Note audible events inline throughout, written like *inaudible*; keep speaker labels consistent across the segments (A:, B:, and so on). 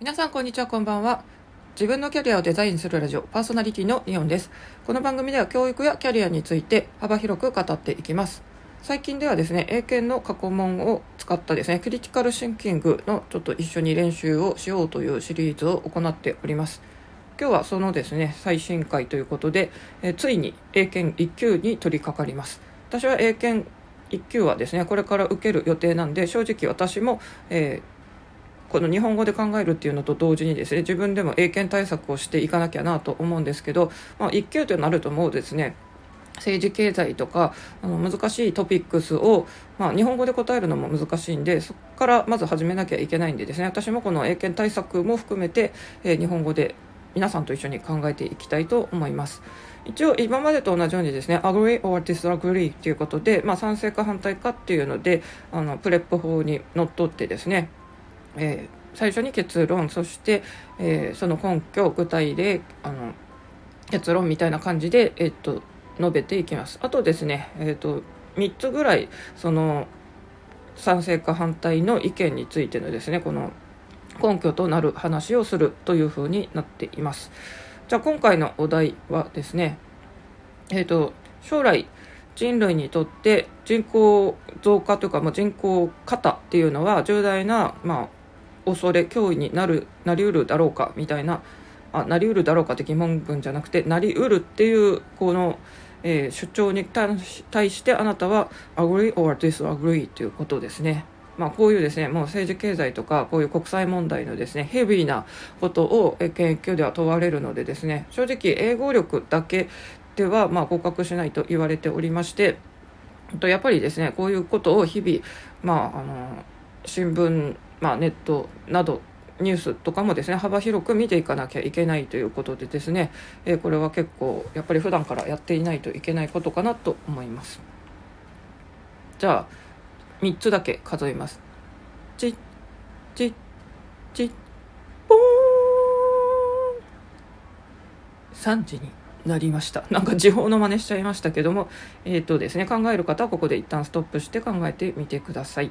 A: 皆さんこんにちはこんばんは。自分のキャリアをデザインするラジオパーソナリティのイオンです。この番組では教育やキャリアについて幅広く語っていきます。最近ではですね英検の過去問を使ったですねクリティカルシンキングのちょっと一緒に練習をしようというシリーズを行っております。今日はそのですね最新回ということで、えついに英検1級に取り掛かります。私は英検1級はですねこれから受ける予定なんで正直私も、えーこの日本語で考えるっていうのと同時にですね自分でも英検対策をしていかなきゃなと思うんですけど、まあ、1級となるともうですね政治経済とかあの難しいトピックスを、まあ、日本語で答えるのも難しいんでそこからまず始めなきゃいけないんでですね私もこの英検対策も含めて、えー、日本語で皆さんと一緒に考えていきたいと思います。一応今までと同じようにですね agree or disagree ということで、まあ、賛成か反対かっていうのであのプレップ法にのっとってですねえー、最初に結論そして、えー、その根拠具体例あの結論みたいな感じで、えー、っと述べていきます。あとですね、えー、っと3つぐらいその賛成か反対の意見についてのですねこの根拠となる話をするというふうになっています。じゃあ今回のお題はですねえっ、と将来人類にとって人口増加というか、まあ、人口過多っていうのは重大な、まあ、恐れ脅威になるなりうるだろうかみたいなあなりうるだろうかって疑問文じゃなくてなりうるっていうこの、えー、主張に対してあなたは agree or disagree ということですね。まあ、こういうですねもう政治経済とかこういう国際問題のですねヘビーなことを研究では問われるのでですね正直英語力だけではまあ合格しないと言われておりましてやっぱりですねこういうことを日々まああの新聞まあ、ネットなどニュースとかもですね幅広く見ていかなきゃいけないということでですね、えー、これは結構やっぱり普段からやっていないといけないことかなと思います。じゃあ3つだけ数えます。チッチッチッポーン3時になりました。なんか時報の真似しちゃいましたけどもえっ、ー、とですね考える方はここで一旦ストップして考えてみてください。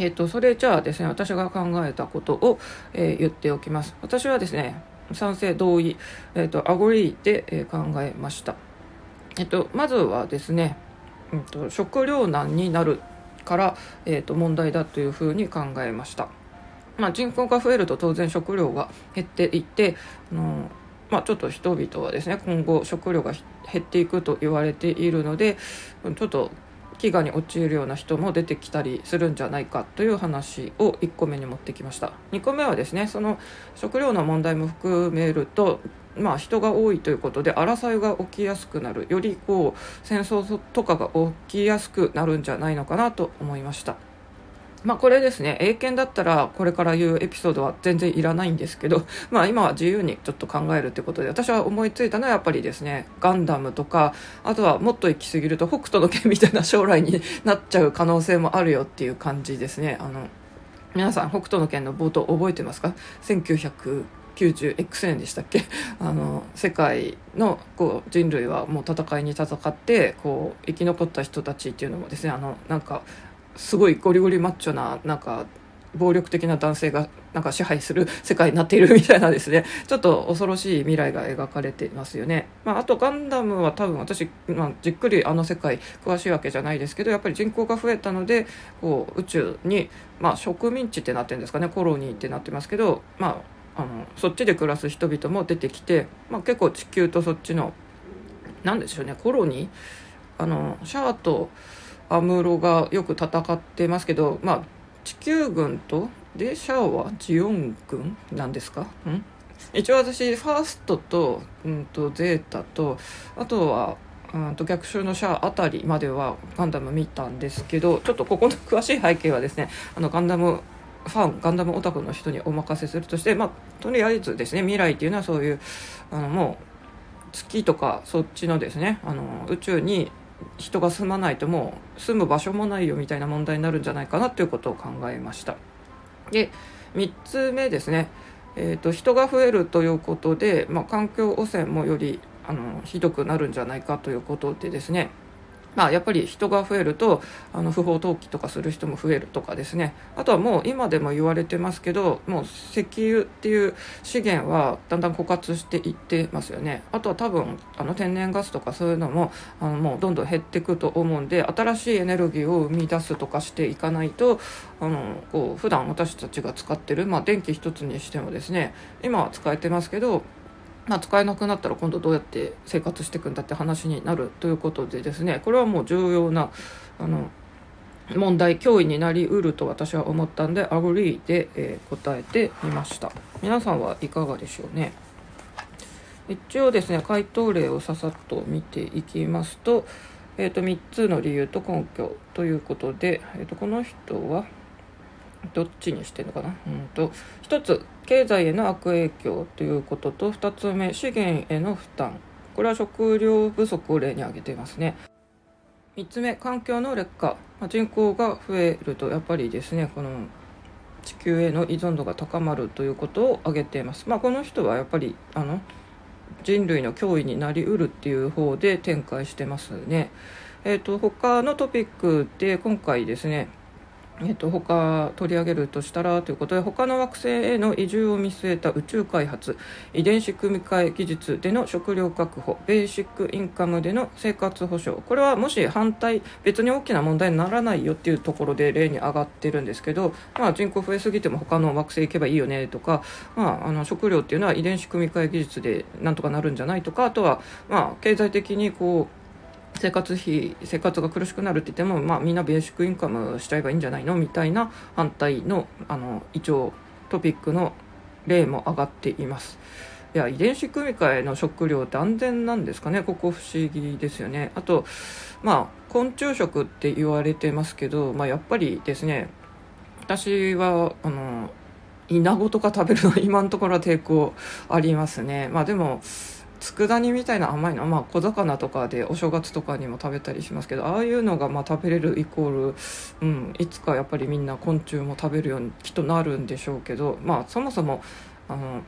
A: えっ、ー、と、それじゃあですね、私が考えたことを、えー、言っておきます。私はですね、賛成同意、えっ、ー、と、アゴリーで、え考えました。えっ、と、まずはですね、うんと、食糧難になるから、えっと、問題だというふうに考えました。まあ、人口が増えると当然食料が減っていって、あのまあ、ちょっと人々はですね今後食料が減っていくと言われているのでちょっと飢餓に陥るような人も出てきたりするんじゃないかという話を1個目に持ってきました2個目はですねその食料の問題も含めるとまあ、人が多いということで争いが起きやすくなるよりこう戦争とかが起きやすくなるんじゃないのかなと思いました。まあこれですね、英検だったらこれから言うエピソードは全然いらないんですけど、*laughs* まあ今は自由にちょっと考えるってことで、私は思いついたのはやっぱりですね、ガンダムとか、あとはもっと行き過ぎると北斗の拳みたいな将来になっちゃう可能性もあるよっていう感じですね。あの、皆さん北斗の拳の冒頭覚えてますか ?1900 90X 年でしたっけ？*laughs* あの世界のこう人類はもう戦いに戦ってこう生き残った人たちっていうのもですねあのなんかすごいゴリゴリマッチョななんか暴力的な男性がなんか支配する世界になっているみたいなですね。*laughs* ちょっと恐ろしい未来が描かれていますよね、まあ、あとガンダムは多分私、まあ、じっくりあの世界詳しいわけじゃないですけどやっぱり人口が増えたのでこう宇宙に、まあ、植民地ってなってるんですかね。コロニーってなってますけど、まあ、あのそっちで暮らす人々も出てきて、まあ、結構地球とそっちの何でしょうね。コロニー？あのシャアとアムロがよく戦ってますけど、まあ、地球軍とでシャアはジオン軍なんですか？ん？一応私ファーストと,、うんと、ゼータとあとは、うんと、逆襲のシャアあたりまではガンダム見たんですけどちょっとここの詳しい背景はですねあのガンダムファンガンダムオタクの人にお任せするとして、まあ、とりあえずですね未来っていうのはそういうあのもう月とかそっちのですねあの宇宙に人が住まないともう住む場所もないよみたいな問題になるんじゃないかなということを考えました。で3つ目ですね、えーと、人が増えるということで、まあ、環境汚染もよりあのひどくなるんじゃないかということでですね。まあ、やっぱり人が増えるとあの不法投棄とかする人も増えるとかですね。あとはもう今でも言われてますけどもう石油っていう資源はだんだん枯渇していってますよね。あとは多分あの天然ガスとかそういうのもあのもうどんどん減っていくと思うんで新しいエネルギーを生み出すとかしていかないとあのこう普段私たちが使ってる、まあ、電気一つにしてもですね今は使えてますけどまあ、使えなくなったら今度どうやって生活していくんだって話になるということでですね。これはもう重要なあの問題脅威になりうると私は思ったんで agree で、えー、答えてみました。皆さんはいかがでしょうね。一応ですね回答例をささっと見ていきますと,、えーと、3つの理由と根拠ということで、えーとこの人はどっちにしてるのかな、うんと、一つ経済への悪影響ということと二つ目資源への負担。これは食料不足を例に挙げていますね。三つ目環境の劣化、まあ、人口が増えるとやっぱりですねこの地球への依存度が高まるということを挙げています、まあ、この人はやっぱりあの人類の脅威になりうるっていう方で展開してますね。えーと他のトピックで今回ですねえっと、他取り上げるとしたらということで他の惑星への移住を見据えた宇宙開発遺伝子組み換え技術での食料確保ベーシックインカムでの生活保障。これはもし反対別に大きな問題にならないよっていうところで例に上がってるんですけど、まあ、人口増えすぎても他の惑星行けばいいよねとか、まあ、あの食料っていうのは遺伝子組み換え技術でなんとかなるんじゃないとかあとは、まあ、経済的にこう生活費生活が苦しくなるって言っても、まあ、みんなベーシックインカムしちゃえばいいんじゃないの？みたいな反対のあの一応トピックの例も上がっています。いや遺伝子組み換えの食料って安全なんですかね？ここ不思議ですよね。あとまあ昆虫食って言われてますけど、まあ、やっぱりですね私はあのイナゴとか食べるの今のところは抵抗ありますね。まあでも佃煮みたいな甘いのは、まあ、小魚とかでお正月とかにも食べたりしますけどああいうのがまあ食べれるイコール、うん、いつかやっぱりみんな昆虫も食べるようにきっとなるんでしょうけど、まあ、そもそもあの、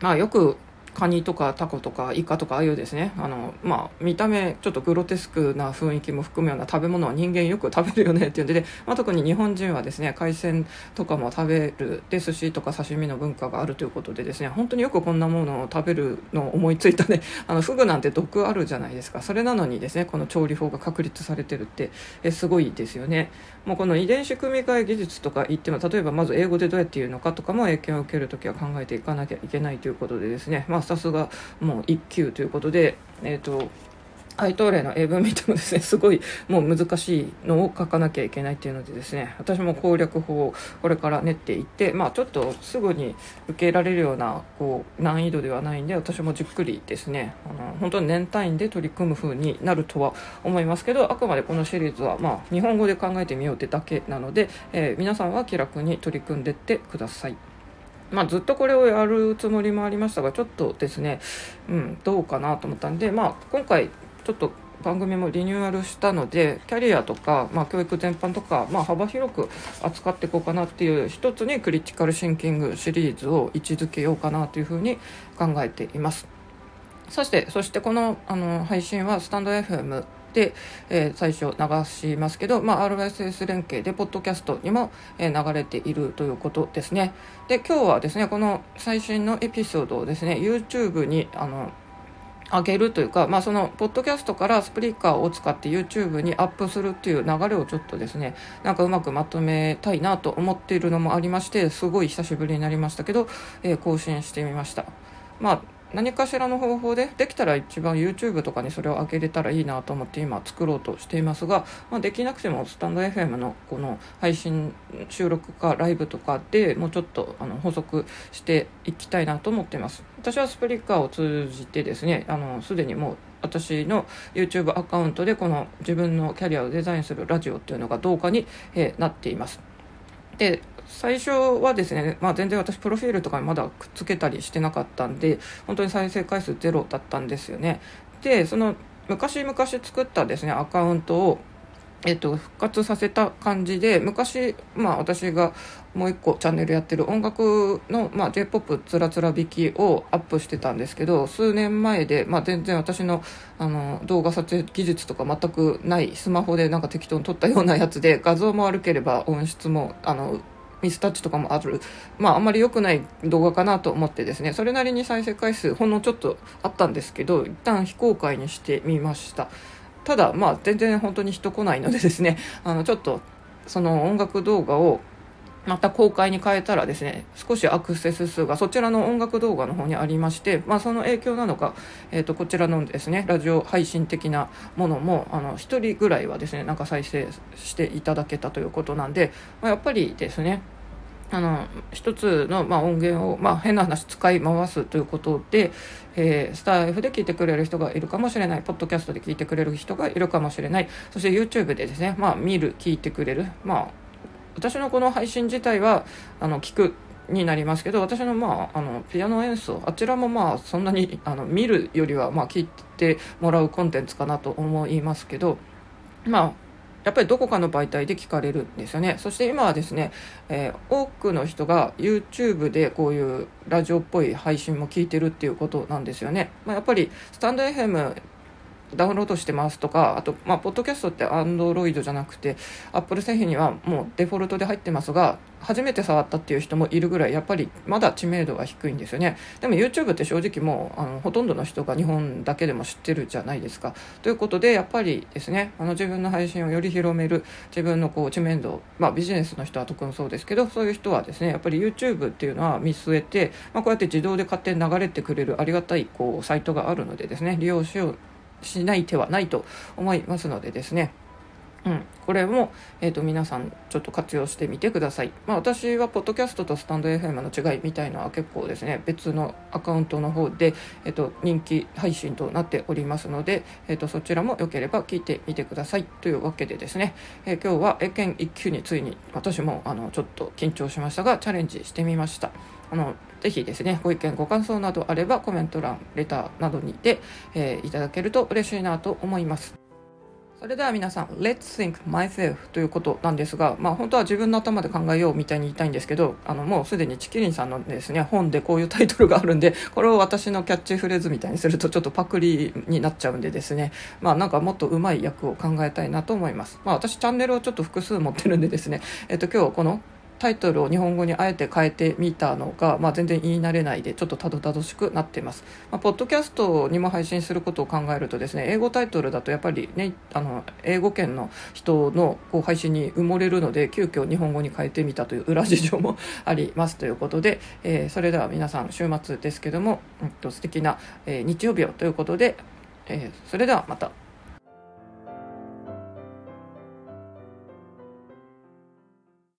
A: まあ、よくカニとかタコとかイカとかああいうですね。あの、まあ、見た目ちょっとグロテスクな雰囲気も含むような食べ物は人間よく食べるよねっていうんで、まあ、特に日本人はですね海鮮とかも食べるで寿司とか刺身の文化があるということでですね本当によくこんなものを食べるのを思いついたね *laughs* あのフグなんて毒あるじゃないですか。それなのにですねこの調理法が確立されてるってえすごいですよね。もうこの遺伝子組み換え技術とか言っても例えばまず英語でどうやって言うのかとかも影響を受けるときは考えていかなきゃいけないということでですねまあさすがもう1級ということで、えっ、ー、と、配当例の英文見てもですね、すごいもう難しいのを書かなきゃいけないっていうのでですね、私も攻略法をこれから練っていって、まあちょっとすぐに受けられるようなこう難易度ではないんで、私もじっくりですね、あの本当に年単位で取り組む風になるとは思いますけど、あくまでこのシリーズはまあ日本語で考えてみようってだけなので、えー、皆さんは気楽に取り組んでってください。まあ、ずっとこれをやるつもりもありましたがちょっとですね、うん、どうかなと思ったんで、まあ、今回ちょっと番組もリニューアルしたのでキャリアとか、まあ、教育全般とか、まあ、幅広く扱っていこうかなっていう一つにクリティカルシンキングシリーズを位置づけようかなというふうに考えています。そしてそしてこのあの配信はスタンド FM で、えー、最初流しますけど、まあ、RSS 連携でポッドキャストにも、えー、流れているということですねで今日はですねこの最新のエピソードをですね YouTube にあの上げるというか、まあ、そのポッドキャストからスプリッカーを使って YouTube にアップするっていう流れをちょっとですねなんかうまくまとめたいなと思っているのもありましてすごい久しぶりになりましたけど、えー、更新してみました。まあ何かしらの方法でできたら一番 YouTube とかにそれを上げれたらいいなと思って今作ろうとしていますが、まあ、できなくてもスタンド FM のこの配信収録かライブとかでもうちょっとあの補足していきたいなと思っています。私はスプリッカーを通じてですねあのすでにもう私の YouTube アカウントでこの自分のキャリアをデザインするラジオっていうのが動画に、え、なっています。で最初はですね、まあ、全然私プロフィールとかにまだくっつけたりしてなかったんで本当に再生回数ゼロだったんですよね。でその昔々作ったですねアカウントをえっと、復活させた感じで昔、まあ、私がもう一個チャンネルやってる音楽の、まあ、j p o p つらつら弾きをアップしてたんですけど数年前で、まあ、全然私のあの動画撮影技術とか全くないスマホでなんか適当に撮ったようなやつで画像も悪ければ音質もあのミスタッチとかもある、まあ、あんまり良くない動画かなと思ってですね。それなりに再生回数ほんのちょっとあったんですけど一旦非公開にしてみました。ただまあ全然本当に人来ないのでですね。あのちょっとその音楽動画をまた公開に変えたらですね少しアクセス数がそちらの音楽動画の方にありまして、まあ、その影響なのか、えー、とこちらのですねラジオ配信的なものもあの1人ぐらいはですねなんか再生していただけたということなんで、まあ、やっぱりですねあの一つの、まあ、音源を、まあ、変な話使い回すということで、えー、スタイフで聞いてくれる人がいるかもしれないポッドキャストで聞いてくれる人がいるかもしれないそして YouTube でですね、まあ、見る聞いてくれる、まあ、私のこの配信自体はあの聞くになりますけど私の,、まあ、あのピアノ演奏あちらもまあそんなにあの見るよりはまあ聞いてもらうコンテンツかなと思いますけどまあやっぱりどこかの媒体で聞かれるんですよね。そして今はですね、えー、多くの人が YouTube でこういうラジオっぽい配信も聞いてるっていうことなんですよね。まあ、やっぱりスタンド FM ダウンロードしてますとか、あと、まあ、ポッドキャストって Android じゃなくて、Apple 製品にはもうデフォルトで入ってますが、初めて触ったっていう人もいるぐらい、やっぱりまだ知名度が低いんですよね。でも YouTube って正直もう、あの、ほとんどの人が日本だけでも知ってるじゃないですか。ということで、やっぱりですね、あの自分の配信をより広める、自分のこう知名度、まあビジネスの人は特にそうですけど、そういう人はですね、やっぱり YouTube っていうのは見据えて、まあこうやって自動で勝手に流れてくれるありがたいこうサイトがあるのでですね、利用しようしない手はないと思いますのでですねうん、これも、えーと、皆さんちょっと活用してみてください。まあ、私はポッドキャストとスタンド FM の違いみたいのは結構ですね別のアカウントの方で、えーと、人気配信となっておりますので、えーと、そちらもよければ聞いてみてくださいというわけでですね、えー、今日は英検1級についに私もあのちょっと緊張しましたがチャレンジしてみました。あのぜひですねご意見ご感想などあればコメント欄レターなどにて、えー、いただけると嬉しいなと思います。それでは皆さん Let's think myself ということなんですが、まあ、本当は自分の頭で考えようみたいに言いたいんですけどあのもうすでにチキリンさんのですね本でこういうタイトルがあるんでこれを私のキャッチフレーズみたいにするとちょっとパクリになっちゃうんでですね。まあなんかもっと上手い役を考えたいなと思います、まあ、私チャンネルをちょっと複数持ってるんでですねえっと今日このタイトルを日本語にあえて変えてみたのが、まあ、全然言い慣れないでちょっとたどたどしくなっています、まあ、ポッドキャストにも配信することを考えるとですね英語タイトルだとやっぱりねあの英語圏の人のこう配信に埋もれるので急遽日本語に変えてみたという裏事情もありますということで、えー、それでは皆さん週末ですけども、うん、と素敵な、えー、日曜日をということで、えー、それではまた。